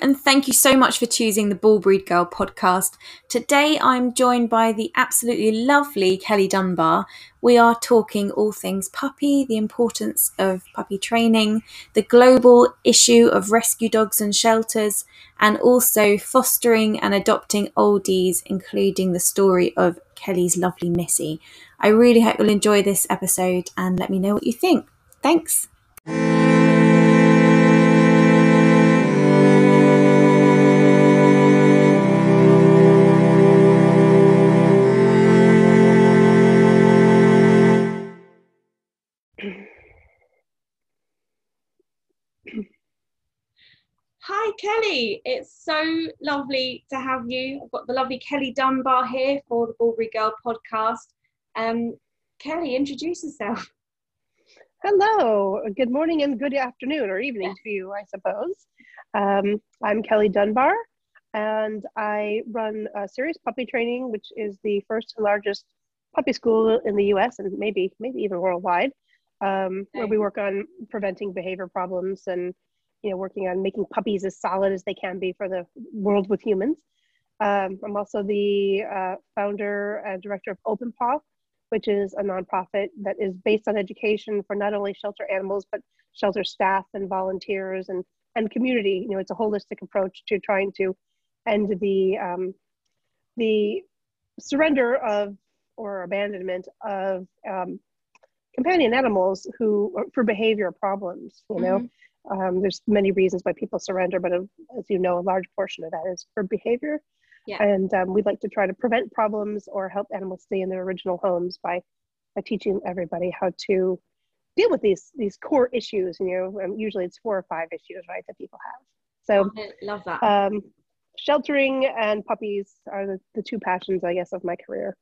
And thank you so much for choosing the Bull Breed Girl podcast. Today I'm joined by the absolutely lovely Kelly Dunbar. We are talking all things puppy, the importance of puppy training, the global issue of rescue dogs and shelters, and also fostering and adopting oldies, including the story of Kelly's lovely Missy. I really hope you'll enjoy this episode and let me know what you think. Thanks. Hi, Kelly. It's so lovely to have you. I've got the lovely Kelly Dunbar here for the Breed Girl podcast. Um, Kelly, introduce yourself. Hello. Good morning and good afternoon or evening to you, I suppose. Um, I'm Kelly Dunbar, and I run a Sirius Puppy Training, which is the first and largest puppy school in the U.S. and maybe maybe even worldwide, um, where we work on preventing behavior problems and you know, working on making puppies as solid as they can be for the world with humans. Um, I'm also the uh, founder and director of Open Paw, which is a nonprofit that is based on education for not only shelter animals, but shelter staff and volunteers and, and community. You know, it's a holistic approach to trying to end the, um, the surrender of or abandonment of um, companion animals who for behavior problems you know mm-hmm. Um, there's many reasons why people surrender, but as you know, a large portion of that is for behavior. Yeah. And um, we'd like to try to prevent problems or help animals stay in their original homes by, by teaching everybody how to deal with these these core issues. You know, and usually it's four or five issues, right, that people have. So I love that. Um, sheltering and puppies are the, the two passions, I guess, of my career.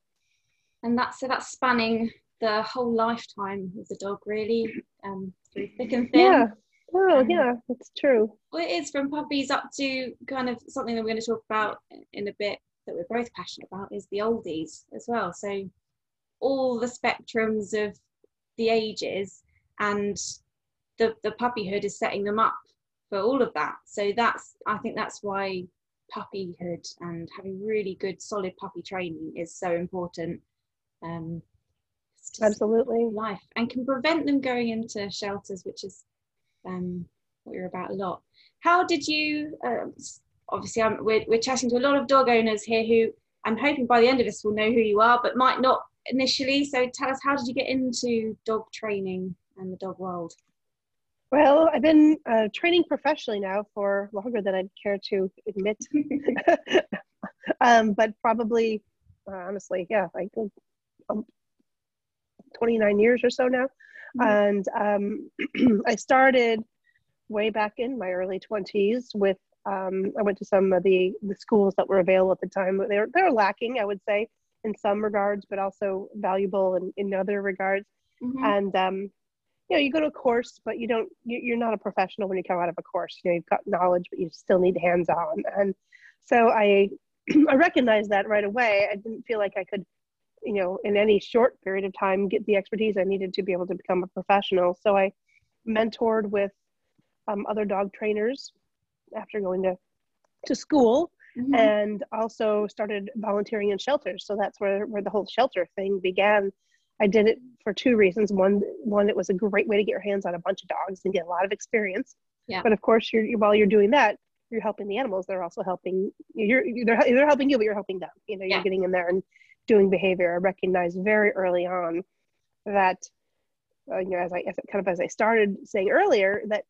And that's so that's spanning the whole lifetime of the dog, really, um, through thick and thin. Yeah Oh, um, yeah, that's true. Well, it is from puppies up to kind of something that we're going to talk about in a bit that we're both passionate about is the oldies as well. So, all the spectrums of the ages and the, the puppyhood is setting them up for all of that. So, that's, I think that's why puppyhood and having really good, solid puppy training is so important. Um, Absolutely. Life and can prevent them going into shelters, which is um, what you're about a lot. How did you? Uh, obviously, I'm, we're we're chatting to a lot of dog owners here who I'm hoping by the end of this will know who you are, but might not initially. So tell us, how did you get into dog training and the dog world? Well, I've been uh, training professionally now for longer than I'd care to admit, um, but probably, uh, honestly, yeah, like um, 29 years or so now. Mm-hmm. And um, I started way back in my early 20s with, um, I went to some of the, the schools that were available at the time. They were, they were lacking, I would say, in some regards, but also valuable in, in other regards. Mm-hmm. And, um, you know, you go to a course, but you don't, you, are not a professional when you come out of a course. You know, you've got knowledge, but you still need hands on. And so I, I recognized that right away. I didn't feel like I could you know, in any short period of time, get the expertise I needed to be able to become a professional. So I mentored with um, other dog trainers after going to, to school mm-hmm. and also started volunteering in shelters. So that's where, where the whole shelter thing began. I did it for two reasons. One, one, it was a great way to get your hands on a bunch of dogs and get a lot of experience. Yeah. But of course, you're, you while you're doing that, you're helping the animals. They're also helping you're, they're, they're helping you, but you're helping them. You know, you're yeah. getting in there and doing behavior, I recognized very early on that, uh, you know, as I as, kind of as I started saying earlier, that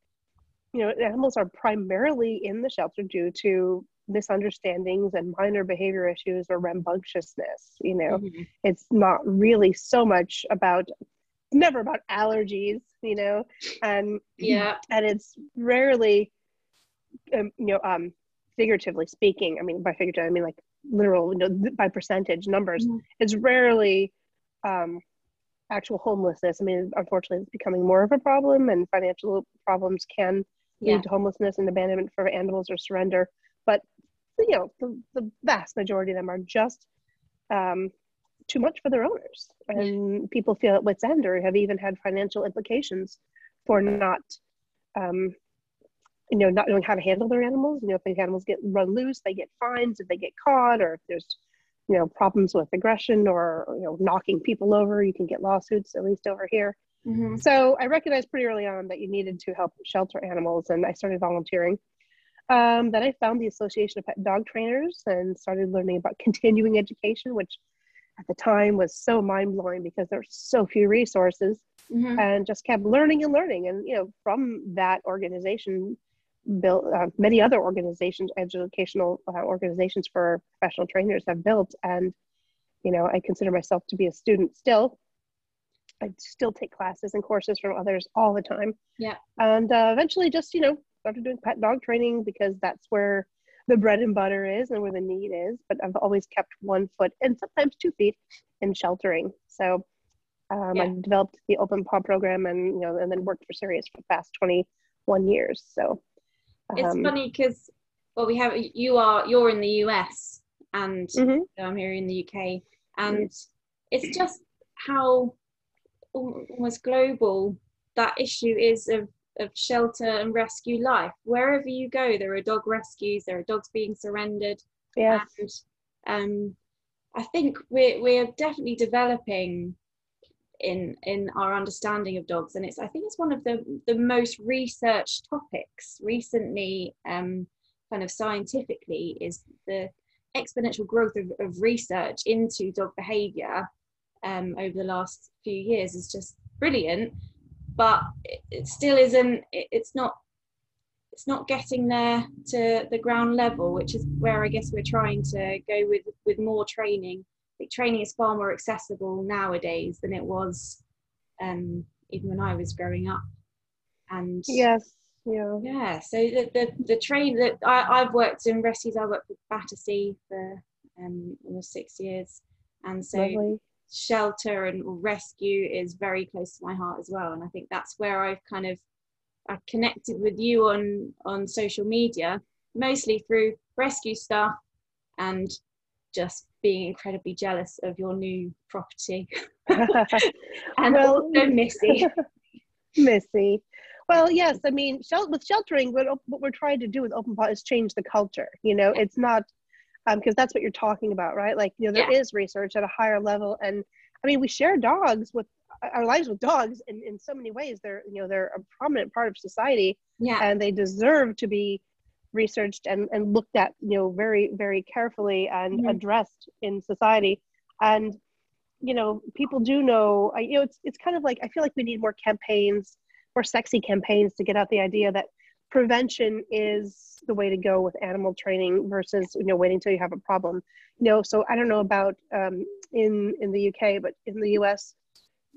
you know, animals are primarily in the shelter due to misunderstandings and minor behavior issues or rambunctiousness. You know, mm-hmm. it's not really so much about never about allergies, you know, and yeah, and it's rarely, um, you know, um, figuratively speaking. I mean, by figurative, I mean like literal you know, by percentage numbers mm-hmm. it's rarely um, actual homelessness i mean unfortunately it's becoming more of a problem and financial problems can yeah. lead to homelessness and abandonment for animals or surrender but you know the, the vast majority of them are just um, too much for their owners and yeah. people feel at wits end or have even had financial implications for not um, you know, not knowing how to handle their animals. You know, if the animals get run loose, they get fines if they get caught, or if there's, you know, problems with aggression or you know, knocking people over, you can get lawsuits. At least over here. Mm-hmm. So I recognized pretty early on that you needed to help shelter animals, and I started volunteering. Um, then I found the Association of Pet Dog Trainers and started learning about continuing education, which at the time was so mind blowing because there were so few resources, mm-hmm. and just kept learning and learning. And you know, from that organization, built uh, many other organizations, educational uh, organizations for professional trainers have built, and you know, I consider myself to be a student still I still take classes and courses from others all the time. Yeah. And uh, eventually just, you know, started doing pet dog training because that's where the bread and butter is and where the need is. But I've always kept one foot and sometimes two feet in sheltering. So um, yeah. I developed the open paw program and, you know, and then worked for Sirius for the past 21 years. So um, it's funny because, well, we have, you are, you're in the US and mm-hmm. I'm here in the UK and it's just how almost global that issue is of of shelter and rescue life. Wherever you go, there are dog rescues, there are dogs being surrendered. Yeah. And um, I think we're we're definitely developing in in our understanding of dogs, and it's I think it's one of the the most researched topics recently, um, kind of scientifically, is the exponential growth of, of research into dog behaviour um, over the last few years is just brilliant but it, still isn't it, it's not it's not getting there to the ground level which is where i guess we're trying to go with with more training training is far more accessible nowadays than it was um, even when i was growing up. And yes yeah. Yeah so the the, the train that I, i've worked in rescues i worked with battersea for um, almost six years. And so Lovely. shelter and rescue is very close to my heart as well. And i think that's where i've kind of i connected with you on on social media mostly through rescue stuff and just being incredibly jealous of your new property and well, also missy missy well yes i mean with sheltering what, what we're trying to do with Open Paw is change the culture you know it's not because um, that's what you're talking about, right? Like, you know, there yeah. is research at a higher level, and I mean, we share dogs with our lives with dogs in, in so many ways. They're, you know, they're a prominent part of society, yeah, and they deserve to be researched and, and looked at, you know, very, very carefully and mm-hmm. addressed in society. And, you know, people do know, you know, it's, it's kind of like, I feel like we need more campaigns, more sexy campaigns to get out the idea that prevention is the way to go with animal training versus you know waiting until you have a problem you know so i don't know about um, in in the uk but in the us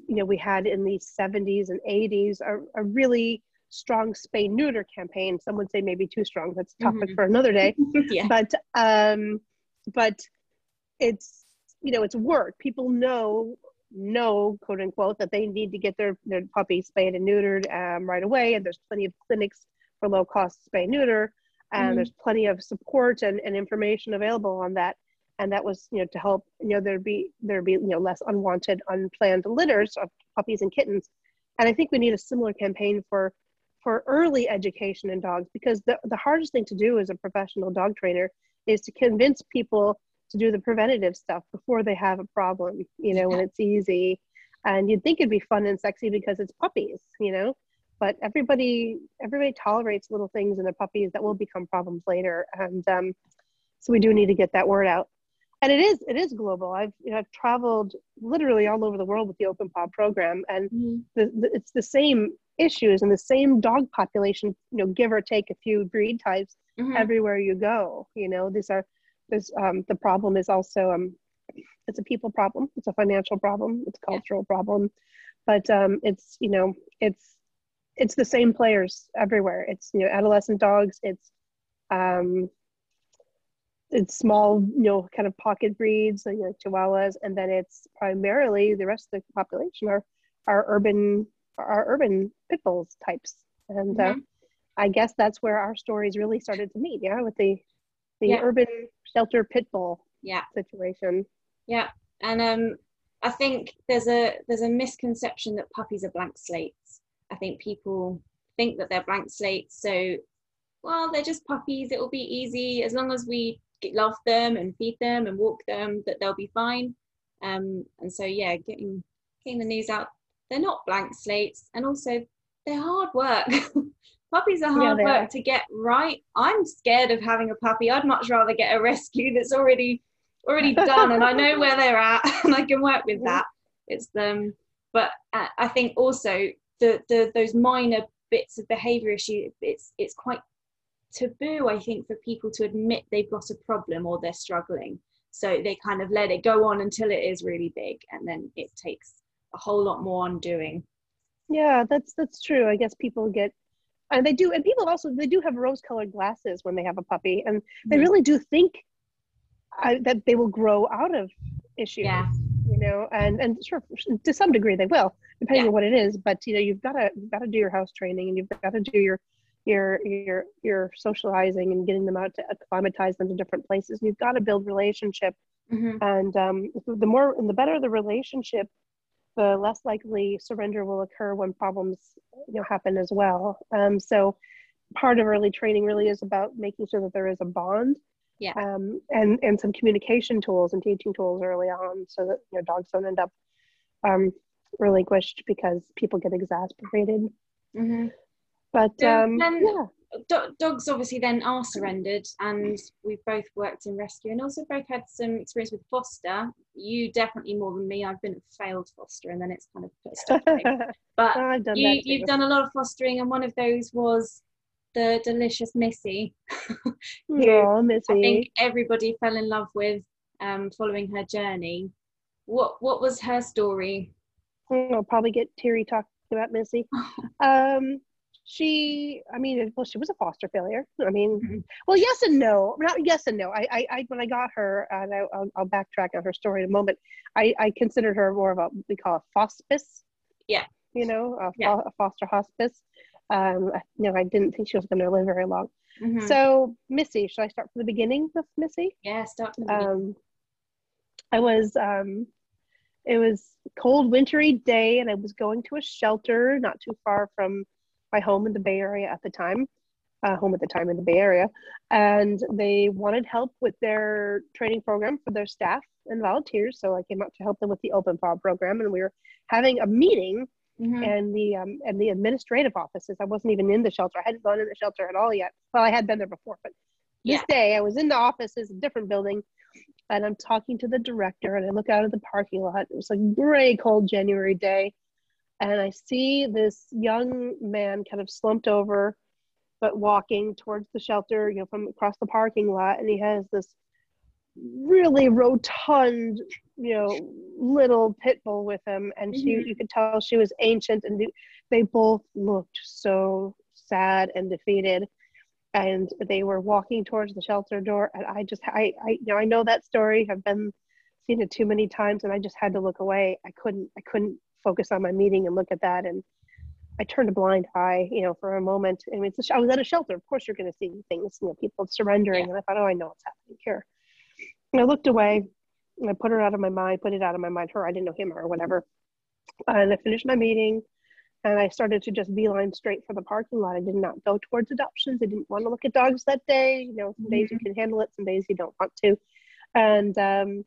you know we had in the 70s and 80s a, a really strong spay neuter campaign. Some would say maybe too strong. That's a topic mm-hmm. for another day. Yeah. but um but it's you know it's work. People know know quote unquote that they need to get their their puppy spayed and neutered um, right away. And there's plenty of clinics for low cost spay neuter. And mm-hmm. there's plenty of support and, and information available on that. And that was you know to help you know there'd be there'd be you know less unwanted unplanned litters of puppies and kittens. And i think we need a similar campaign for for early education in dogs because the, the hardest thing to do as a professional dog trainer is to convince people to do the preventative stuff before they have a problem you know when it's easy. And you'd think it'd be fun and sexy because it's puppies you know but everybody everybody tolerates little things in their puppies that will become problems later. And um, so we do need to get that word out and it is it is global i've you know i've traveled literally all over the world with the open paw program and mm-hmm. the, the, it's the same issues and the same dog population you know give or take a few breed types mm-hmm. everywhere you go you know these are there's um, the problem is also um, it's a people problem it's a financial problem it's a cultural yeah. problem but um, it's you know it's it's the same players everywhere. It's you know adolescent dogs. It's um, it's small you know kind of pocket breeds, you know Chihuahuas, and then it's primarily the rest of the population are are urban are urban pit bulls types, and uh, mm-hmm. uh, I guess that's where our stories really started to meet. Yeah, with the the yeah. urban shelter pit bull yeah situation. Yeah, and um, I think there's a there's a misconception that puppies are blank slates I think people think that they're blank slates. So well, they're just puppies. It will be easy as long as we love them and feed them and walk them, that they'll be fine. Um, and so, yeah, getting getting the news out. They're not blank slates, and also they're hard work. Puppies are hard yeah, work are. to get right. I'm scared of having a puppy. I'd much rather get a rescue that's already already done, and I know where they're at, and I can work with that. It's them, but uh, I think also the the those minor bits of behaviour issue. It's it's quite taboo, I think, for people to admit they've got a problem or they're struggling. So they kind of let it go on until it is really big, and then it takes a whole lot more undoing. Yeah, that's that's true. I guess people get and they do and people also they do have rose colored glasses when they have a puppy and they mm-hmm. really do think I, that they will grow out of issues yeah. you know and and sure to some degree they will depending yeah. on what it is but you know you've got to you've got to do your house training and you've got to do your your your your socializing and getting them out to acclimatize them to different places you've got to build relationship mm-hmm. and um, the more and the better the relationship the less likely surrender will occur when problems you know happen as well. Um, so part of early training really is about making sure that there is a bond yeah. Um, and and some communication tools and teaching tools early on so that you know dogs don't end up um, relinquished because people get exasperated. Mm-hmm. But um, yeah do- dogs obviously then are surrendered, and we've both worked in rescue and also both had some experience with foster. You definitely more than me. I've been a failed foster, and then it's kind of put stuff But oh, you, you've done a lot of fostering, and one of those was the delicious Missy. yeah, Missy. I think everybody fell in love with um, following her journey. What What was her story? I'll probably get teary talking about Missy. um, she i mean well she was a foster failure i mean mm-hmm. well yes and no not yes and no I, I, I when i got her and I, will I'll backtrack on her story in a moment i i considered her more of a we call a hospice yeah you know a, yeah. a foster hospice um you know i didn't think she was going to live very long mm-hmm. so missy should i start from the beginning with missy yeah start from the beginning. um i was um it was cold wintry day and i was going to a shelter not too far from my home in the Bay Area at the time, uh, home at the time in the Bay Area, and they wanted help with their training program for their staff and volunteers. So I came out to help them with the Open Paw program, and we were having a meeting mm-hmm. and the um, and the administrative offices. I wasn't even in the shelter. I hadn't gone in the shelter at all yet. Well, I had been there before, but this yeah. day I was in the offices, a different building, and I'm talking to the director. And I look out at the parking lot. It was a gray, cold January day, and I see this young man kind of slumped over, but walking towards the shelter, you know, from across the parking lot, and he has this really rotund, you know, little pit bull with him, and she, mm-hmm. you could tell she was ancient, and they both looked so sad and defeated, and they were walking towards the shelter door, and I just, I, I, you know, I know that story. I've been seen it too many times, and I just had to look away. I couldn't, I couldn't focus on my meeting and look at that and I turned a blind eye, you know, for a moment. I mean, I was at a shelter. Of course, you're going to see things, you know, people surrendering. Yeah. And I thought, oh, I know what's happening here. And I looked away and I put her out of my mind, put it out of my mind. Her, I didn't know him or whatever. And I finished my meeting and I started to just beeline straight for the parking lot. I did not go towards adoptions. I didn't want to look at dogs that day. You know, some mm-hmm. days you mm-hmm. can handle it, some days you don't want to. And um,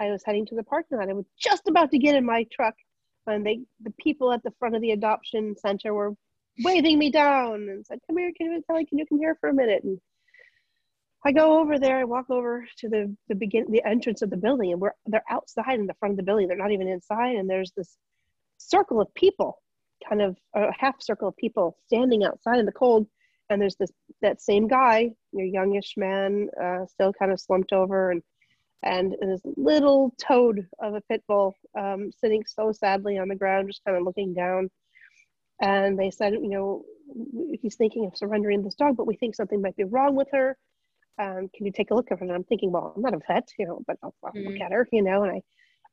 I was heading to the parking lot. I was just about to get in my truck and they the people at the front of the adoption center were waving me down and said, "Come here, can you, Kelly, can you come here for a minute?" And I go over there. I walk over to the the begin the entrance of the building, and we're they're outside in the front of the building. They're not even inside, and there's this circle of people, kind of a half circle of people standing outside in the cold. And there's this that same guy, your youngish man, uh, still kind of slumped over, and and this little toad of a pit bull um, sitting so sadly on the ground, just kind of looking down. And they said, you know, he's thinking of surrendering this dog, but we think something might be wrong with her. Um, can you take a look at her? And I'm thinking, well, I'm not a vet, you know, but I'll, I'll mm. look at her, you know. And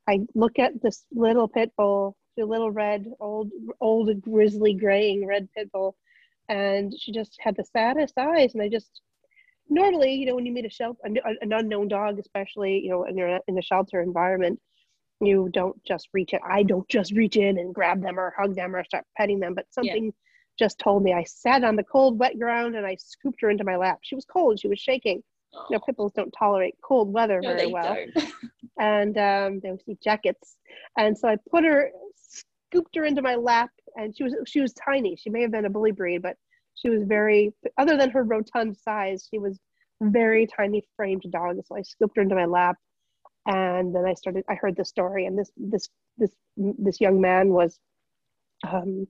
I, I look at this little pit bull, the little red, old, old grizzly graying red pit bull, and she just had the saddest eyes. And I just normally, you know, when you meet a shelter, an unknown dog, especially, you know, and you're in a shelter environment, you don't just reach in. I don't just reach in and grab them or hug them or start petting them, but something, yeah. just told me I sat on the cold, wet ground and I scooped her into my lap. She was cold. She was shaking. You know, pit bulls don't tolerate cold weather No, very well. And um, they see jackets. And so I put her, scooped her into my lap, and she was she was tiny. She may have been a bully breed, but she was very other than her rotund size, she was very tiny framed dog. So I scooped her into my lap, and then I started. I heard the story, and this this this this young man was um,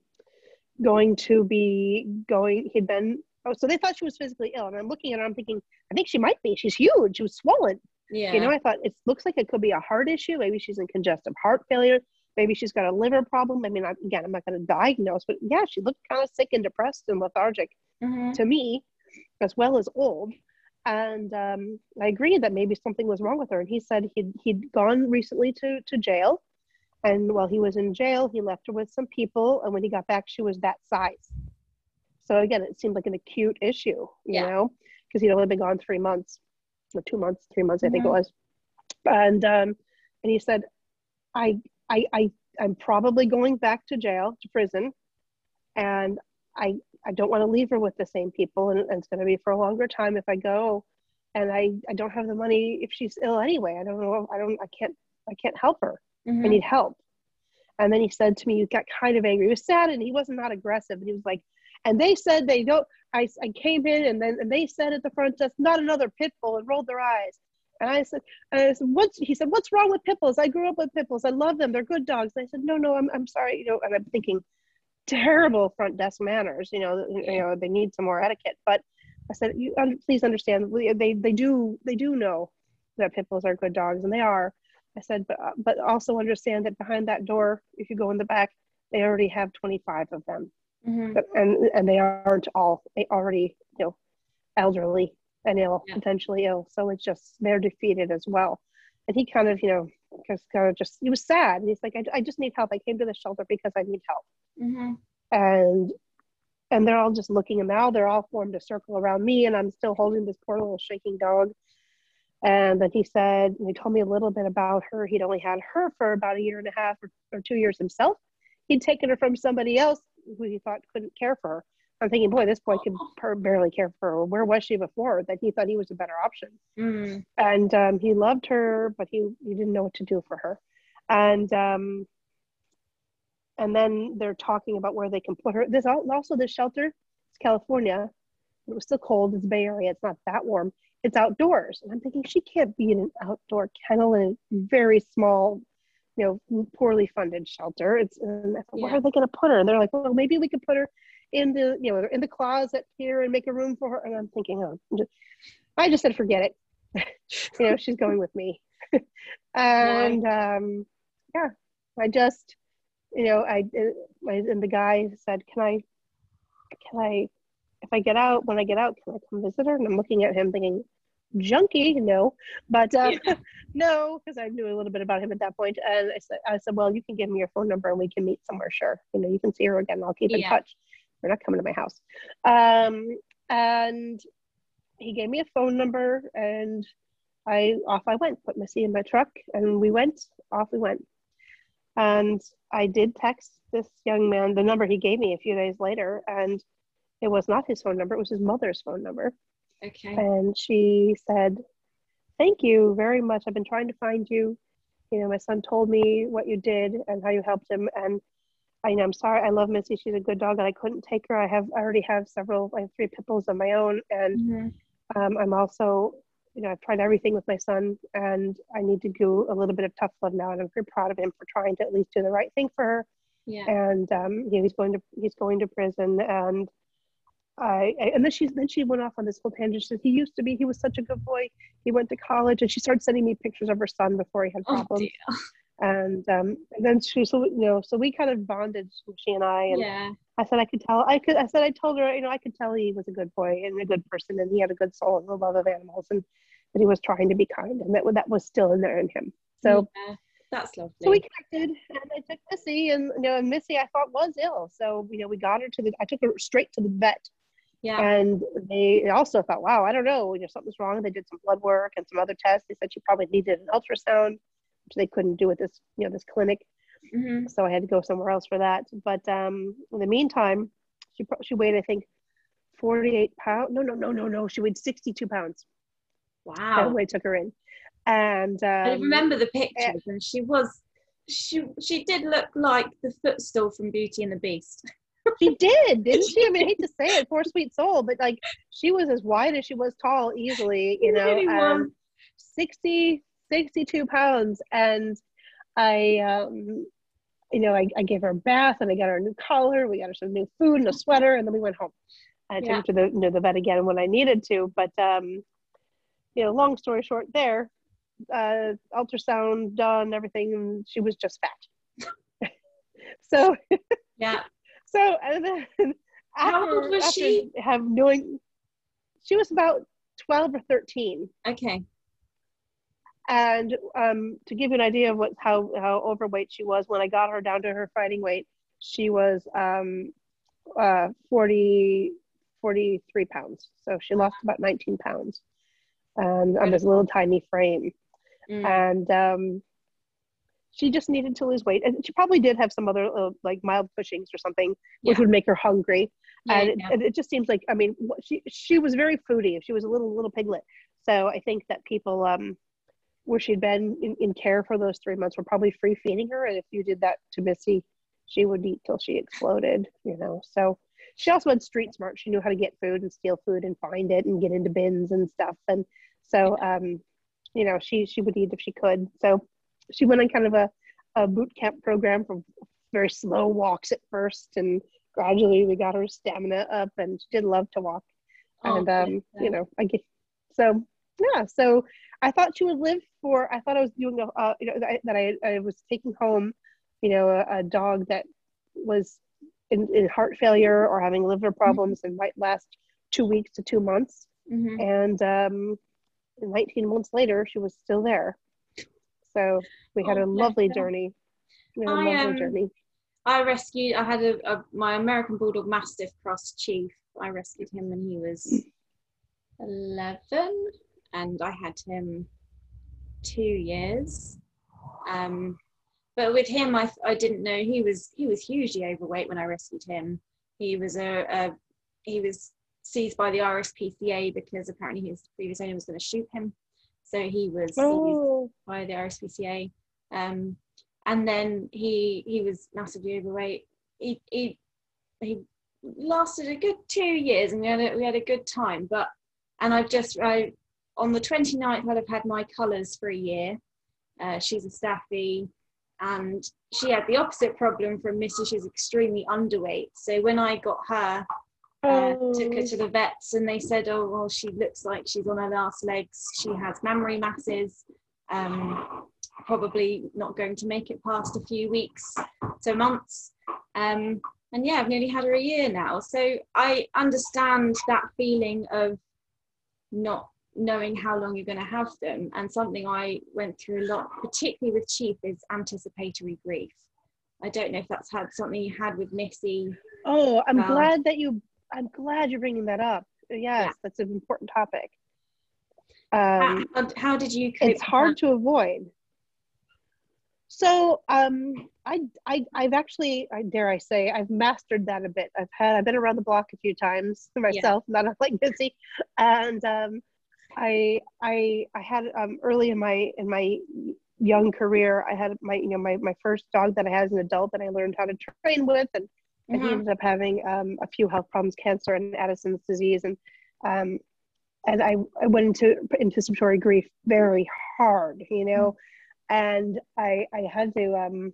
going to be going. He'd been. Oh, so they thought she was physically ill, and I'm looking at her. I'm thinking, I think she might be. She's huge. She was swollen. Yeah. You know, I thought it looks like it could be a heart issue. Maybe she's in congestive heart failure. Maybe she's got a liver problem. I mean, I, again, I'm not going to diagnose, but yeah, she looked kind of sick and depressed and lethargic Mhm. to me, as well as old. And um, I agreed that maybe something was wrong with her. And he said he'd he'd gone recently to to jail, and while he was in jail, he left her with some people. And when he got back, she was that size. So again, it seemed like an acute issue, you Yeah. know, because he'd only been gone three months, or two months, three months, I think it Mhm. was. And um, and he said, I I I I'm probably going back to jail to prison, and I I don't want to leave her with the same people, and, and it's going to be for a longer time if I go, and I I don't have the money if she's ill anyway. I don't know. I don't. I can't. I can't help her. I Mhm. need help. And then he said to me, he got kind of angry. He was sad and he wasn't not aggressive. And he was like, and they said they don't. I, I came in and then and they said at the front desk, not another pit bull, and rolled their eyes. And I said, I said, what's he said, what's wrong with pit bulls? I grew up with pit bulls. I love them. They're good dogs. And I said, no, no, I'm I'm sorry, you know. And I'm thinking, terrible front desk manners. You know, you know, they need some more etiquette. But I said, you please understand, they they do they do know that pit bulls are good dogs, and they are. I said, but uh, but also understand that behind that door, if you go in the back, they already have 25 of them, Mhm. But- and and they aren't all they already you know elderly and ill, Yeah. potentially ill. So it's just they're defeated as well. And he kind of you know just kind of just he was sad. and He's like, I, I just need help. I came to the shelter because I need help Mhm. and and they're all just looking and now they're all formed a circle around me and i'm still holding this poor little shaking dog and then he said he told me a little bit about her he'd only had her for about a year and a half or, or two years himself he'd taken her from somebody else who he thought couldn't care for her i'm thinking boy this boy could per- barely care for her where was she before that he thought he was a better option Mm. and um, he loved her, but he he didn't know what to do for her, and um, and then they're talking about where they can put her. This also this shelter, it's California. It was still cold. It's Bay Area. It's not that warm. It's outdoors, and I'm thinking she can't be in an outdoor kennel in a very small, you know, poorly funded shelter. It's and I thought, where are they going to put her? And they're like, well, maybe we could put her in the you know in the closet here and make a room for her. And I'm thinking, oh, just, I just said forget it. You know she's going with me. And um yeah i just you know i I- and the guy said can i can i if i get out when i get out can i come visit her? And i'm looking at him thinking junkie no. But um, no because i knew a little bit about him at that point. And i said i said well you can give me your phone number and we can meet somewhere sure. You know you can see her again. I'll keep in Yeah. touch you're not coming to my house um and he gave me a phone number and I off I went, put Missy in my truck and we went, off we went. And I did text this young man the number he gave me a few days later and it was not his phone number, it was his mother's phone number. Okay. And she said, Thank you very much. I've been trying to find you. You know, my son told me what you did and how you helped him. And I know I'm sorry. I love Missy. She's a good dog, and I couldn't take her. I have I already have several. I have three pit bulls of my own, and Mhm. um, I'm also, you know, I've tried everything with my son, and I need to do a little bit of tough love now. And I'm very proud of him for trying to at least do the right thing for her. Yeah. And um, you know, he's going to he's going to prison, and I, I and then she then she went off on this whole tangent. She said he used to be he was such a good boy. He went to college, and she started sending me pictures of her son before he had Oh problems. dear. And um, and then she so you know so we kind of bonded she and I and Yeah. I said I could tell I could I said I told her you know I could tell he was a good boy and a good person and he had a good soul and a love of animals and that he was trying to be kind and that that was still in there in him so yeah. that's lovely. so we connected and I took Missy and you know and Missy I thought was ill so you know we got her to the I took her straight to the vet yeah. and they also thought wow I don't know you know something's wrong they did some blood work and some other tests they said she probably needed an ultrasound they couldn't do at this you know this clinic Mhm. so I had to go somewhere else for that. But um, in the meantime, She she weighed I think 48 pounds. No, no, no, no, no. She weighed 62 pounds. Wow. When I took her in, and um, I remember the pictures, and she was she she did look like the footstool from Beauty and the Beast. she did, didn't she? I mean, I hate to say it, poor sweet soul, but like she was as wide as she was tall easily, you know. Um, 60, 62 pounds. And I, um, you know, I, I gave her a bath and I got her a new collar. We got her some new food and a sweater, and then we went home. I took Yeah. her to the, you know, the vet again when I needed to. But, um, you know, long story short, there, uh, ultrasound done, everything, and she was just fat. so, Yeah. so, and then How old was she? Have knowing, she was about twelve or thirteen, Okay. And um, to give you an idea of what how how overweight she was when I got her down to her fighting weight, she was um, uh, 40, 43 pounds. So she lost about nineteen pounds, and on this little tiny frame. Mm. and um, she just needed to lose weight and she probably did have some other uh, like mild Cushing's or something which Yeah. would make her hungry Yeah, and it, yeah. and it just seems like i mean she she was very foodie she was a little little piglet so i think that people um where she'd been in, in care for those three months were probably free feeding her. And if you did that to missy she would eat till she exploded you know? So she also had street smart. She knew how to get food and steal food and find it and get into bins and stuff. And so um you know she she would eat if she could. So she went on kind of a, a boot camp program from very slow walks at first and gradually we got her stamina up and she did love to walk. Oh, and um her. you know i get so yeah. So i thought she would live for i thought i was doing a uh, you know that I, that I, I was taking home you know a, a dog that was in, in heart failure or having liver problems and might last two weeks to two months Mhm. and um 19 months later she was still there so we had Oh, a lovely eleven we had a I, lovely um, journey I rescued. I had a, a my American Bulldog Mastiff cross Chief. I rescued him when he was eleven, and I had him two years. Um, but with him, I I didn't know he was he was hugely overweight when I rescued him. He was a, a he was seized by the RSPCA because apparently his previous owner was going to shoot him. So he was seized oh by the RSPCA. Um, and then he he was massively overweight. He he he lasted a good two years, and we had a, we had a good time. But and I've just I on the 29th I'd have had my colours for a year. Uh, she's a staffy, and she had the opposite problem from Missy. She's extremely underweight. So when I got her, uh, took her Oh. to the vets and they said, oh, well, she looks like she's on her last legs. She has mammary masses, um, probably not going to make it past a few weeks to months. Um, and yeah, I've nearly had her a year now. So I understand that feeling of not knowing how long you're going to have them. And something I went through a lot, particularly with Chief, is anticipatory grief. I don't know if that's had something you had with Missy. oh i'm glad that you i'm glad you're bringing that up. Yes that's an important topic. Um how, how did you it's hard to avoid. So um I, I i've actually i dare i say i've mastered that a bit. I've had i've been around the block a few times myself not like missy. And um i i i had um early in my in my young career i had my you know my, my first dog that i had as an adult that i learned how to train with and and he Mhm. ended up having um, a few health problems, cancer and Addison's disease, and um, and I, I went into anticipatory grief very hard, you know, and I I had to um,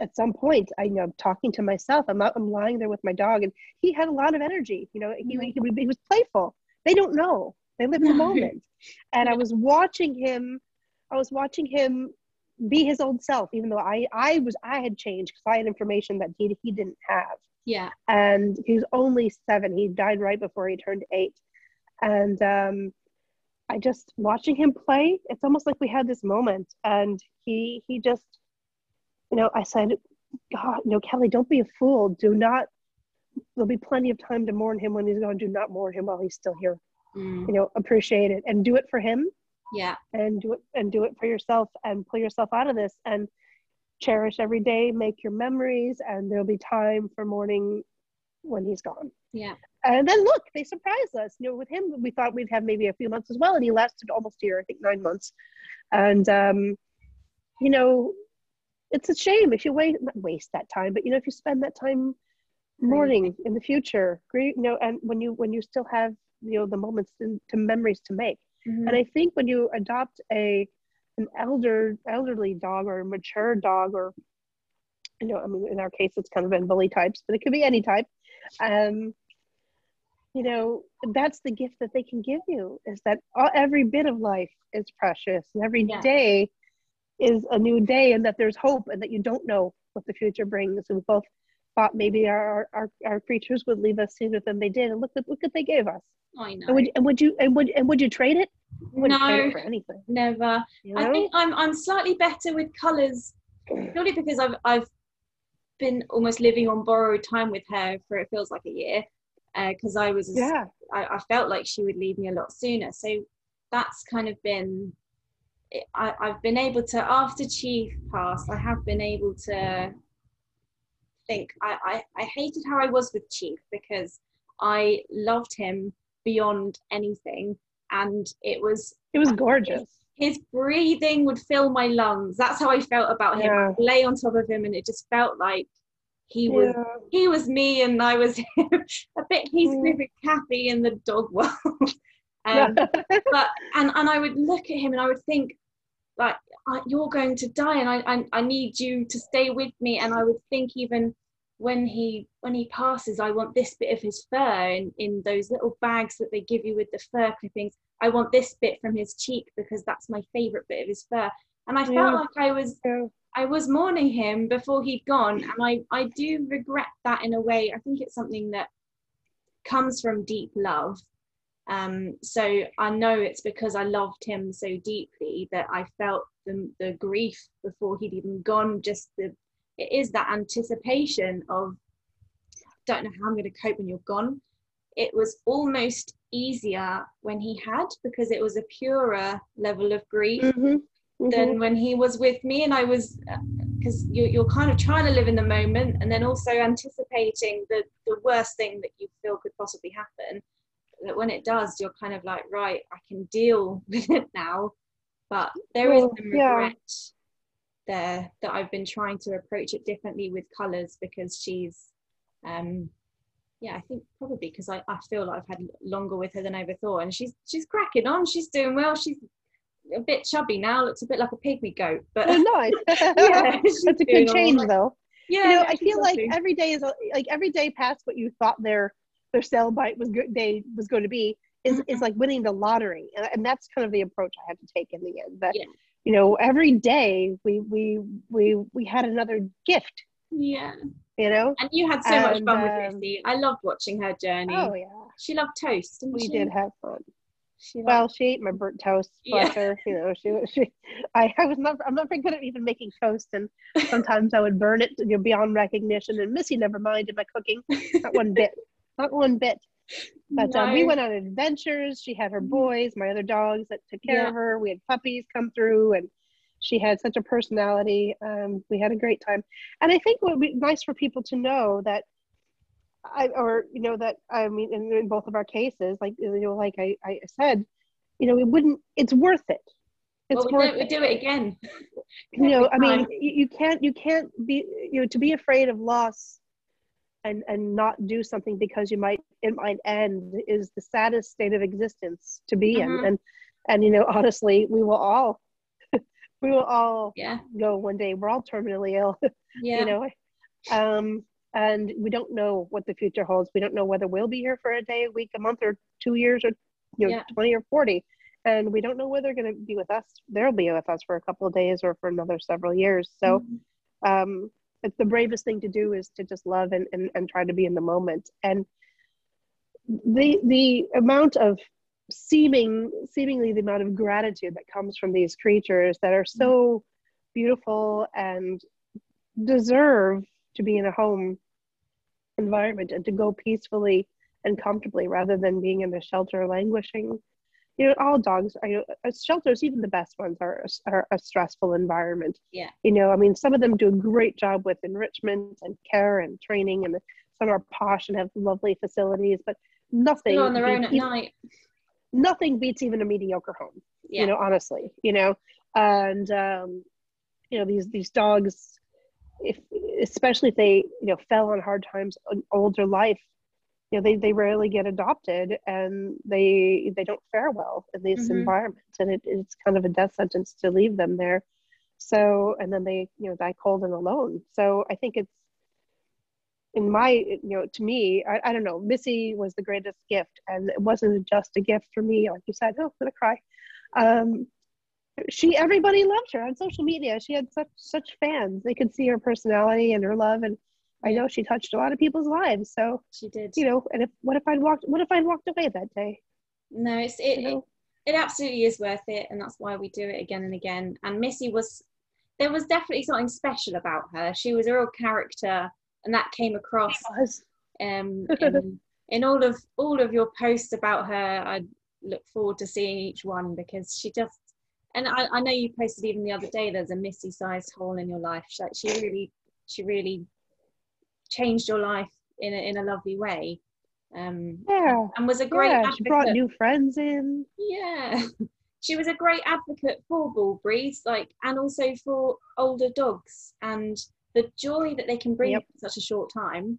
at some point I you know talking to myself, I'm out, I'm lying there with my dog, and he had a lot of energy, you know, he he, he, he was playful. They don't know, they live in the moment, and I was watching him, I was watching him be his old self, even though I I was I had changed because I had information that he he didn't have, Yeah. and he was only seven. He died right before he turned eight, and um, I just watching him play. It's almost like we had this moment, and he he just, you know, I said, God, no, Kelly, don't be a fool. Do not. There'll be plenty of time to mourn him when he's gone. Do not mourn him while he's still here. Mm. You know, appreciate it and do it for him Yeah. and do it and do it for yourself and pull yourself out of this and cherish every day make your memories and there'll be time for mourning when he's gone. Yeah. And then look, they surprised us. You know, with him, we thought we'd have maybe a few months as well, and he lasted almost a year, I think nine months. And um, you know, it's a shame if you waste not waste that time, but you know, if you spend that time mourning in the future, you know, and when you when you still have you know the moments to, to memories to make. Mhm. And I think when you adopt a an elder elderly dog or a mature dog or you know, I mean in our case it's kind of been bully types, but it could be any type. Um, you know, that's the gift that they can give you is that all, every bit of life is precious and every Yeah. day is a new day and that there's hope and that you don't know what the future brings. And we both thought maybe our, our, our creatures would leave us sooner than they did. And look at, look what they gave us. Oh, I know. And would, and would you, and would, and would you trade it? Trade No. it for anything. Never. You I think I'm I'm slightly better with colours, purely because I've I've been almost living on borrowed time with her for it feels like a year, uh, because I was yeah. I, I felt like she would leave me a lot sooner. So that's kind of been I, I've been able to after Chief passed, I have been able to think I, I, I hated how I was with Chief because I loved him beyond anything and it was It was gorgeous. his breathing would fill my lungs. That's how I felt about him. Yeah. I lay on top of him and it just felt like he was Yeah. he was me and I was him. a bit he's Mm. moving Kathy in the dog world. um, but and and I would look at him and I would think like you're going to die and I, I I need you to stay with me and I would think even when he when he passes I want this bit of his fur in, in those little bags that they give you with the fur clippings I want this bit from his cheek because that's my favorite bit of his fur and I felt Yeah. like I was Yeah. I was mourning him before he'd gone, and I, I do regret that in a way. I think it's something that comes from deep love. Um, so I know it's because I loved him so deeply that I felt the, the grief before he'd even gone. Just the it is that anticipation of don't know how I'm going to cope when you're gone. It was almost easier when he had because it was a purer level of grief Mhm. Mhm. than when he was with me and i was because you're, you're kind of trying to live in the moment and then also anticipating the, the worst thing that you feel could possibly happen that when it does you're kind of like right i can deal with it now but there is Well, some yeah. regret there that i've been trying to approach it differently with colors because she's um yeah i think probably because I, I feel like i've had longer with her than i ever thought and she's she's cracking on she's doing well she's a bit chubby now looks a bit like a pygmy goat but Oh, nice. yeah, That's a good change, right. though. yeah you know, no, I feel like every day is like every day past what you thought their their sell bite was good day was going to be is is like winning the lottery, and, and that's kind of the approach I had to take in the end. That Yeah. you know, every day we we we we had another gift. yeah You know. and you had so much And, fun with um, I loved watching her journey Oh yeah, she loved toast we she? did have fun. she Well, she ate my burnt toast. Bless her. You know, she she. I, I was not. I'm not very good at even making toast, and sometimes I would burn it you know, beyond recognition. And Missy never minded my cooking, not one bit, not one bit. But um, we went on adventures. She had her boys, my other dogs that took care Yeah. of her. We had puppies come through, and she had such a personality. Um, we had a great time, and I think it would be nice for people to know that I, or you know that I mean, in, in both of our cases, like you know, like I, I said, you know, it wouldn't. It's worth it. It's well, we, worth do, we it. do it again You know, I mean, you, you can't, you can't be, you know, to be afraid of loss, and and not do something because you might it might end is the saddest state of existence to be in, Mhm. and and you know, honestly, we will all, we will all yeah go one day. We're all terminally ill. yeah you know um and we don't know what the future holds we don't know whether we'll be here for a day a week a month or two years or you know Yeah. 20 or 40 and we don't know whether they're going to be with us they'll be with us for a couple of days or for another several years so Mhm. um it's the bravest thing to do is to just love and, and and try to be in the moment. And the the amount of seeming seemingly the amount of gratitude that comes from these creatures that are so beautiful and deserve to be in a home environment and to go peacefully and comfortably rather than being in a shelter languishing you know all dogs are you know, uh, shelters even the best ones are, are a stressful environment Yeah. you know i mean some of them do a great job with enrichment and care and training and some are posh and have lovely facilities, but nothing Still on their own beats- at night. nothing beats even a mediocre home. Yeah. You know, honestly, you know, and um, you know these these dogs, if especially if they you know fell on hard times in older life, you know they they rarely get adopted and they they don't fare well in these Mhm. environments, and it, it's kind of a death sentence to leave them there. So and then they you know die cold and alone. So I think it's in my you know to me I, I don't know missy was the greatest gift and it wasn't just a gift for me like you said oh i'm gonna cry um she everybody loved her on social media she had such such fans they could see her personality and her love and i know she touched a lot of people's lives so She did. you know and if what if i'd walked what if i'd walked away that day? No, it's it, you know? it absolutely is worth it and that's why we do it again and again. And missy was there was definitely something special about her. She was a real character and that came across It um in, in all of all of your posts about her. I look forward to seeing each one because she just and I, I know you posted even the other day there's a missy sized hole in your life. Like she really she really changed your life in a, in a lovely way um yeah and was a great yeah she brought new friends in yeah. She was a great advocate for bull breeds, like, and also for older dogs and the joy that they can bring Yep. in such a short time.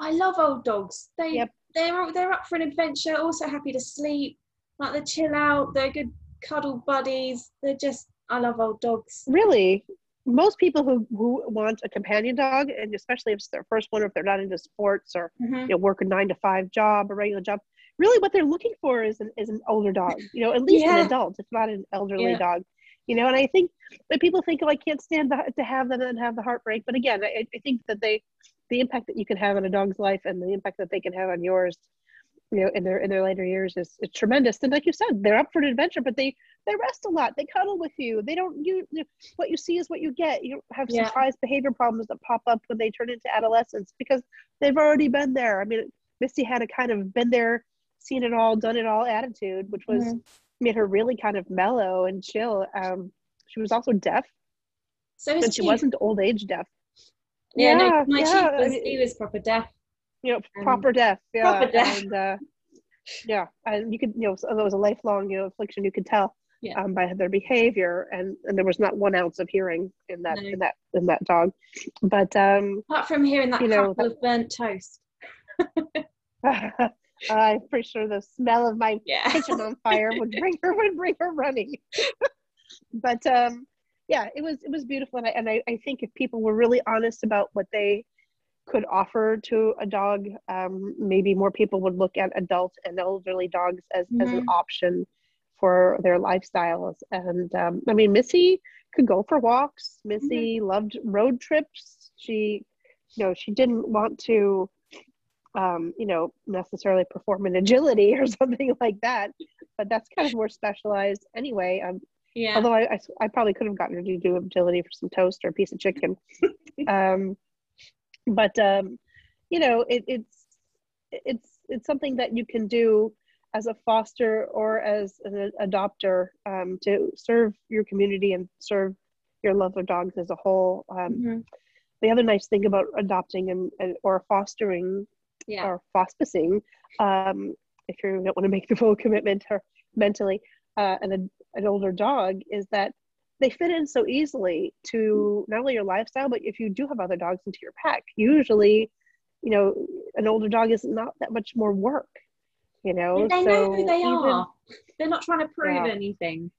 I love old dogs. They Yep. they're they're up for an adventure, also happy to sleep, like they chill out, they're good cuddle buddies. They're just I love old dogs. really most people who, who want a companion dog and especially if it's their first one or if they're not into sports or Mhm. you know work a nine to five job a regular job really what they're looking for is an, is an older dog you know at least Yeah. an adult if not an elderly Yeah. dog you know and i think that people think oh i can't stand the, to have them and have the heartbreak but again I, I think that they the impact that you can have on a dog's life and the impact that they can have on yours you know in their in their later years is, is tremendous and like you said they're up for an adventure but they they rest a lot. They cuddle with you. They don't you, you what you see is what you get. You have Yeah. surprise behavior problems that pop up when they turn into adolescence because they've already been there. I mean Missy had a kind of been there seen it all done it all attitude which was Mhm. made her really kind of mellow and chill. Um she was also deaf. So and she wasn't old age deaf. Yeah, no, my yeah, chief I was mean- he was proper deaf. you know Um, proper deaf yeah proper deaf. and uh yeah and you could you know so there was a lifelong you know affliction you could tell Yeah. um, by their behavior and and there was not one ounce of hearing in that No. in that in that dog but um Apart from hearing that You know, couple of burnt toast. i'm pretty sure the smell of my Yeah. kitchen on fire would bring her would bring her running but um yeah it was it was beautiful and I, and I, I think if people were really honest about what they could offer to a dog um, maybe more people would look at adult and elderly dogs as, as an option for their lifestyles. And um, i mean missy could go for walks. Missy loved road trips. She you know she didn't want to um, you know necessarily perform in agility or something like that. But that's kind of more specialized anyway. Um, Yeah. although I, I, I probably could have gotten her to do agility for some toast or a piece of chicken. Um, but um, you know it, it's it's it's something that you can do as a foster or as an adopter um, to serve your community and serve your love of dogs as a whole um, Mhm. the other nice thing about adopting and, and or fostering Yeah. or hospicing, um, if you don't want to make the full commitment or mentally, uh, an, an older dog is that they fit in so easily to not only your lifestyle, but if you do have other dogs into your pack, usually, you know, an older dog is not that much more work, you know. they so know who they even- are. They're not trying to prove Yeah. anything.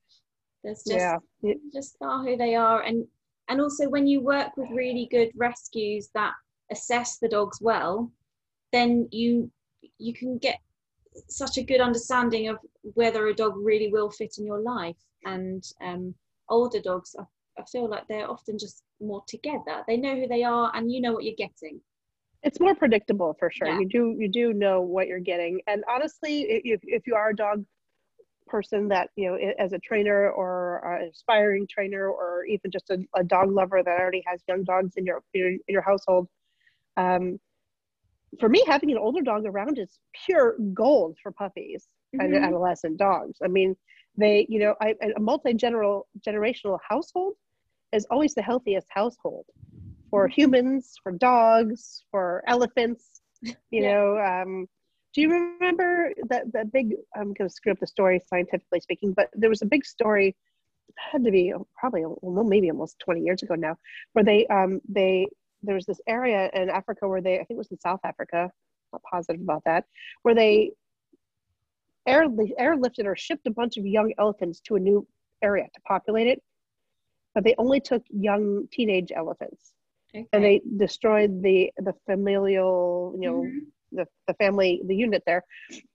There's just Yeah, yeah, just are who they are and and also when you work with really good rescues that assess the dogs well then you you can get such a good understanding of whether a dog really will fit in your life and um, older dogs I, I feel like they're often just more together they know who they are and you know what you're getting it's more predictable for sure. Yeah. You do you do know what you're getting, and honestly, if if you are a dog person that you know as a trainer or an aspiring trainer or even just a, a dog lover that already has young dogs in your in your, in your household, um, for me having an older dog around is pure gold for puppies and Mhm. adolescent dogs. I mean, they you know I, a multi generational household is always the healthiest household for humans, for dogs, for elephants. You Yeah. know, um, do you remember that that big? I'm going to screw up the story scientifically speaking, but there was a big story. Had to be probably well, maybe almost 20 years ago now, where they um they there was this area in Africa where they I think it was in South Africa. Not positive about that, where they air airlifted or shipped a bunch of young elephants to a new area to populate it, but they only took young teenage elephants Okay. and they destroyed the the familial you know Mhm. the, the family the unit there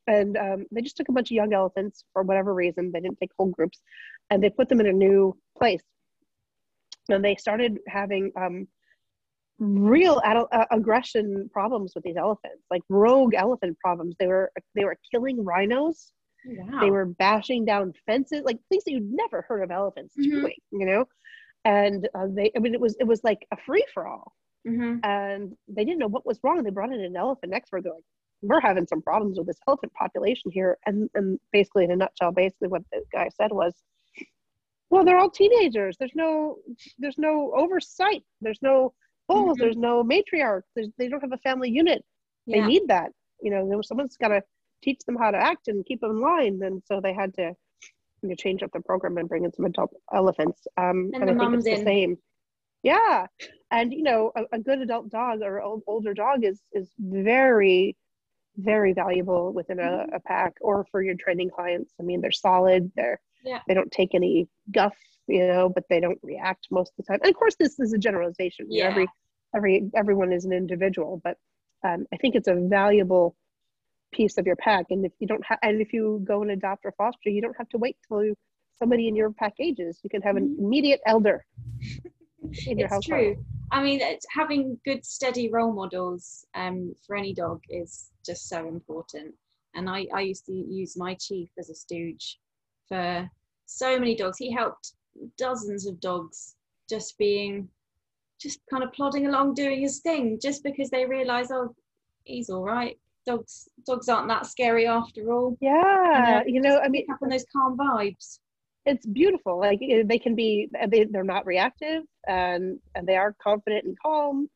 and um, they just took a bunch of young elephants for whatever reason they didn't take whole groups and they put them in a new place and they started having um, real adult, uh, aggression problems with these elephants like rogue elephant problems they were they were killing rhinos Wow. they were bashing down fences like things that you'd never heard of elephants Mhm. doing you know and uh, they i mean it was it was like a free-for-all hmm and they didn't know what was wrong. They brought in an elephant expert. They're like, "We're having some problems with this elephant population here." And and basically, in a nutshell, basically what the guy said was, "Well, they're all teenagers. There's no there's no oversight. There's no bulls. Mhm. There's no matriarch. There's, they don't have a family unit. They Yeah. need that. You know, someone's got to teach them how to act and keep them in line. And so they had to." You know, change up the program and bring in some adult elephants. Um, And and, I think it's the same. Yeah, and you know a, a good adult dog or old, older dog is is very very valuable within a, Mm-hmm. a pack or for your training clients i mean they're solid they're Yeah. they don't take any guff you know but they don't react most of the time and of course this is a generalization Yeah. every every everyone is an individual but um, i think it's a valuable piece of your pack and if you don't have and if you go and adopt or foster you don't have to wait till somebody in your pack ages you can have an Mhm. immediate elder in your it's household true. I mean, it's, having good, steady role models um, for any dog is just so important. And I, I used to use my chief as a stooge for so many dogs. He helped dozens of dogs just being, just kind of plodding along doing his thing, just because they realise, oh, he's all right. Dogs, dogs aren't that scary after all. yeah You you know i mean up on those calm vibes. it's beautiful like they can be they, they're not reactive and and they are confident and calm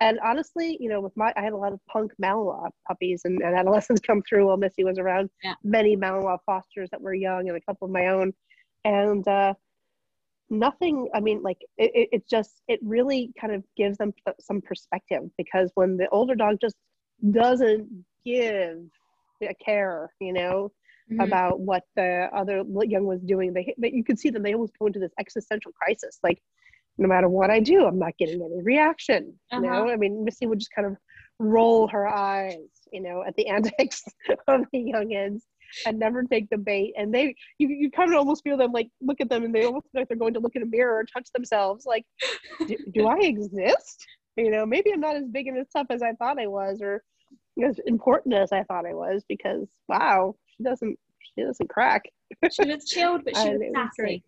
and honestly you know with my i had a lot of punk malinois puppies and, and adolescents come through while missy was around Yeah. many malinois fosters that were young and a couple of my own and uh nothing i mean like it, it, just it really kind of gives them some perspective because when the older dog just doesn't give a care you know Mhm. about what the other young was doing. They, they you could see them. They almost go into this existential crisis. Like, no matter what I do, I'm not getting any reaction. You know, Uh-huh. I mean, Missy would just kind of roll her eyes, you know, at the antics of the youngins and never take the bait. And they, you, you kind of almost feel them like look at them, and they almost feel like they're going to look in a mirror or touch themselves. Like, do, do I exist? You know, maybe I'm not as big and as tough as I thought I was, or as important as I thought I was. Because wow, she doesn't, she doesn't crack. She was chilled, but she was it was sassy.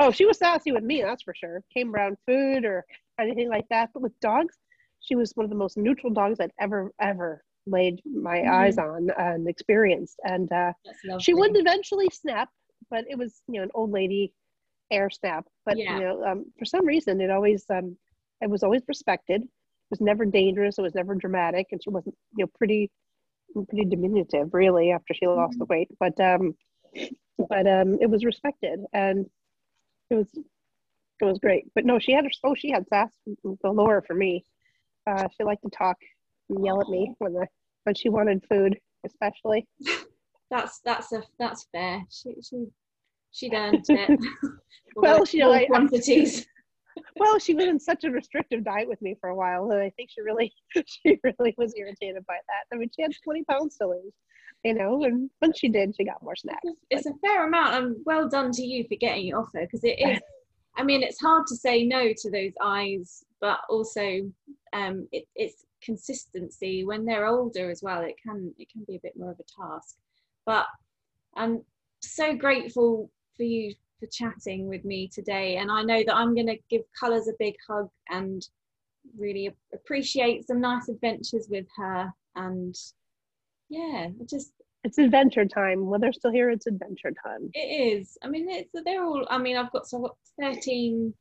Oh, she was sassy with me, that's for sure. Came around food or anything like that. But with dogs, she was one of the most neutral dogs I'd ever, ever laid my Mhm. eyes on and experienced. And uh, she would eventually snap, but it was, you know, an old lady air snap. But Yeah. you know, um, for some reason, it always, um, it was always respected. It was never dangerous. It was never dramatic, and she wasn't, you know, pretty, pretty diminutive, really, after she lost the weight. But, um, but um, it was respected, and it was, it was great. But no, she had her. Oh, she had sass galore for me. Uh, she liked to talk and yell at me when the when she wanted food, especially. That's that's a that's fair. She she she'd earned it. Well, Although you know, small I- I- quantities. Well, she was in such a restrictive diet with me for a while, and I think she really, she really was irritated by that. I mean, she had 20 pounds to lose, you know, and once she did, she got more snacks. it's a fair amount, and well done to you for getting it off her because it is. I mean, it's hard to say no to those eyes, but also um, it, it's consistency when they're older as well. It can it can be a bit more of a task, but I'm so grateful for you for chatting with me today, and I know that I'm going to give Colours a big hug and really appreciate some nice adventures with her. And yeah, just It's adventure time. When they're still here, it's adventure time. it is. I mean, it's they're all. I mean, I've got so I've got 13,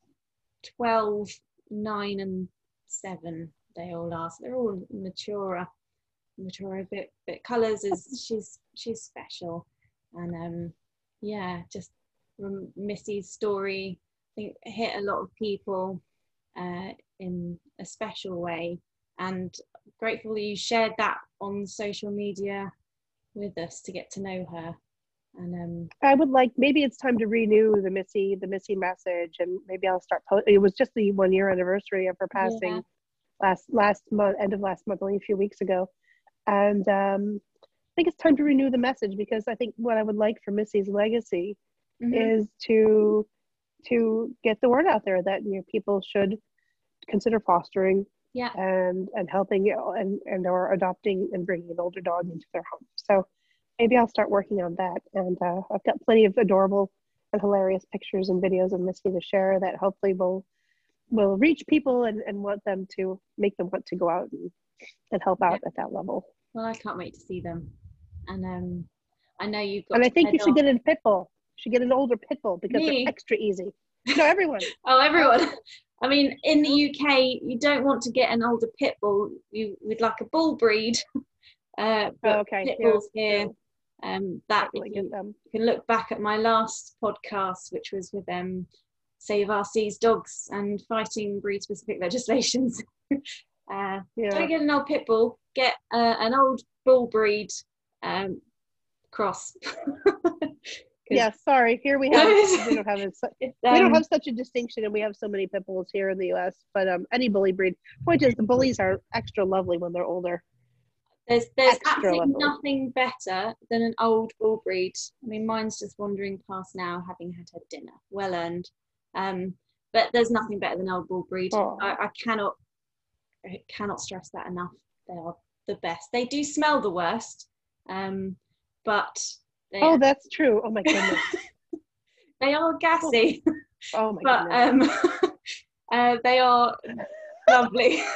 12, 9, and 7 they all are. So they're all mature, mature bit bit colours is she's she's special, and um, yeah, just Missy's story I think hit a lot of people uh, in a special way, and grateful you shared that on social media with us to get to know her. And um, I would like maybe it's time to renew the Missy the Missy message, and maybe I'll start. It was just the one year anniversary of her passing. Yeah last last month, end of last month, only a few weeks ago, and um, I think it's time to renew the message because I think what I would like for Missy's legacy mm-hmm. is to to get the word out there that you know people should consider fostering yeah and and helping you know, and and or adopting and bringing an older dog into their home so maybe i'll start working on that and uh, i've got plenty of adorable and hilarious pictures and videos of missy to share that hopefully will will reach people and, and want them to make them want to go out and, and help out yeah. at that level. Well, I can't wait to see them. And um, I know you've got. And I think you should get a pit bull. You should get an older pit bull because Me? they're extra easy. No, everyone. oh, everyone. I mean, in the UK, you don't want to get an older pit bull. You would like a bull breed. Uh, but oh, okay. pit bulls yeah. here. Um, that you, you, can look back at my last podcast, which was with um, Save Our Seized Dogs and fighting breed specific legislations. uh, yeah. Don't get an old pit bull, get uh, an old bull breed um, cross. Yeah, sorry. Here we have we don't have a, we don't um, have such a distinction, and we have so many pit bulls here in the U.S. But um, any bully breed. Point is, the bullies are extra lovely when they're older. There's there's extra absolutely lovely. nothing better than an old bull breed. I mean, mine's just wandering past now, having had her dinner, well earned. Um, but there's nothing better than an old bull breed. Oh. I, I cannot I cannot stress that enough. They are the best. They do smell the worst, um, but oh, that's true. Oh my goodness, they are gassy. Oh, my but, goodness. Um, uh, they are lovely.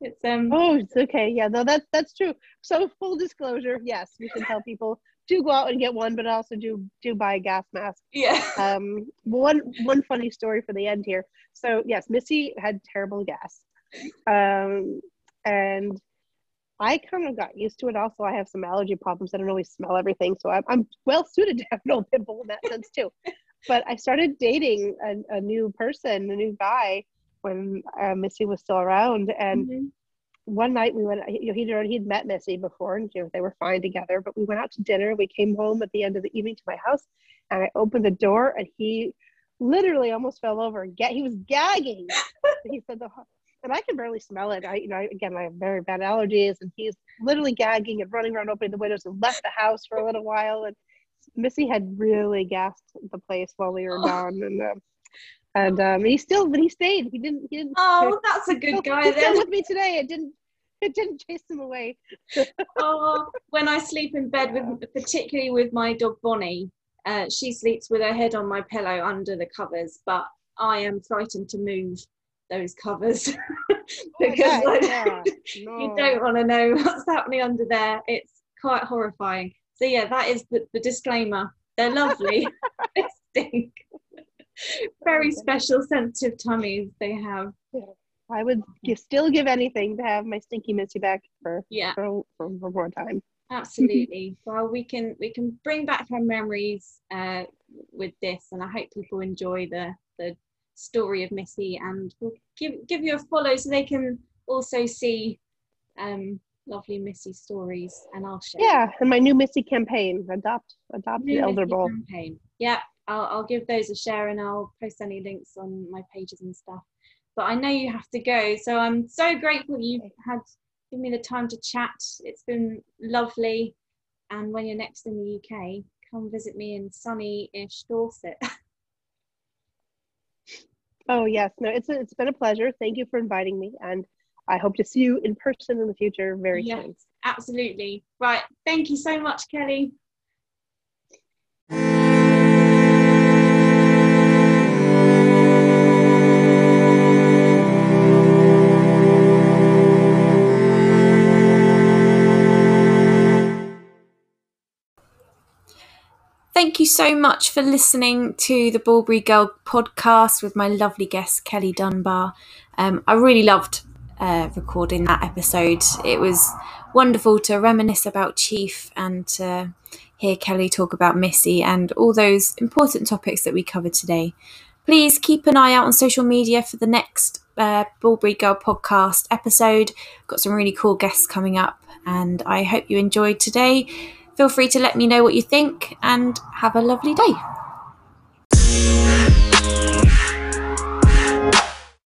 it's um. Oh, it's okay. Yeah, no, that's that's true. So full disclosure, yes, we can tell people do go out and get one, but also do do buy a gas mask. Yeah. Um, one one funny story for the end here. So yes, Missy had terrible gas, um, and I kind of got used to it. Also, I have some allergy problems. I don't always smell everything, so I'm I'm well suited to have no pimple in that sense too. but I started dating a, a new person, a new guy, when uh, Missy was still around, and. Mm-hmm one night we went you know he'd already he'd met missy before and you know they were fine together but we went out to dinner we came home at the end of the evening to my house and i opened the door and he literally almost fell over get he was gagging he said the and i can barely smell it i you know again i have very bad allergies and he's literally gagging and running around opening the windows and left the house for a little while and missy had really gassed the place while we were gone and um, and um, he still, but he stayed. He didn't. He didn't. Oh, that's a good guy. He's then. still with me today. It didn't it didn't chase him away. oh, when I sleep in bed with, particularly with my dog Bonnie, uh, she sleeps with her head on my pillow under the covers, but I am frightened to move those covers because oh, yeah. no. you don't want to know what's happening under there. It's quite horrifying. So yeah, that is the, the disclaimer. They're lovely. they stink. Very special, sensitive tummies they have. Yeah. I would still give anything to have my stinky Missy back for yeah for, for, for more time. Absolutely. well, we can we can bring back her memories uh, with this, and I hope people enjoy the the story of Missy, and we'll give give you a follow so they can also see um, lovely Missy stories, and I'll share. Yeah, and my new Missy campaign, adopt adopt new the elder Missy bowl campaign. Yeah, I'll I'll give those a share, and I'll post any links on my pages and stuff but I know you have to go. So I'm so grateful you've had given me the time to chat. It's been lovely. And when you're next in the UK, come visit me in sunny-ish Dorset. oh yes, no, it's it's been a pleasure. Thank you for inviting me, and I hope to see you in person in the future very yes, soon. Absolutely. Right. Thank you so much, Kelly. Thank you so much for listening to the Bull Girl podcast with my lovely guest, Kelly Dunbar. Um, I really loved uh, recording that episode. It was wonderful to reminisce about Chief and to hear Kelly talk about Missy and all those important topics that we covered today. Please keep an eye out on social media for the next uh, Girl podcast episode. Got some really cool guests coming up, and I hope you enjoyed today. Feel free to let me know what you think and have a lovely day.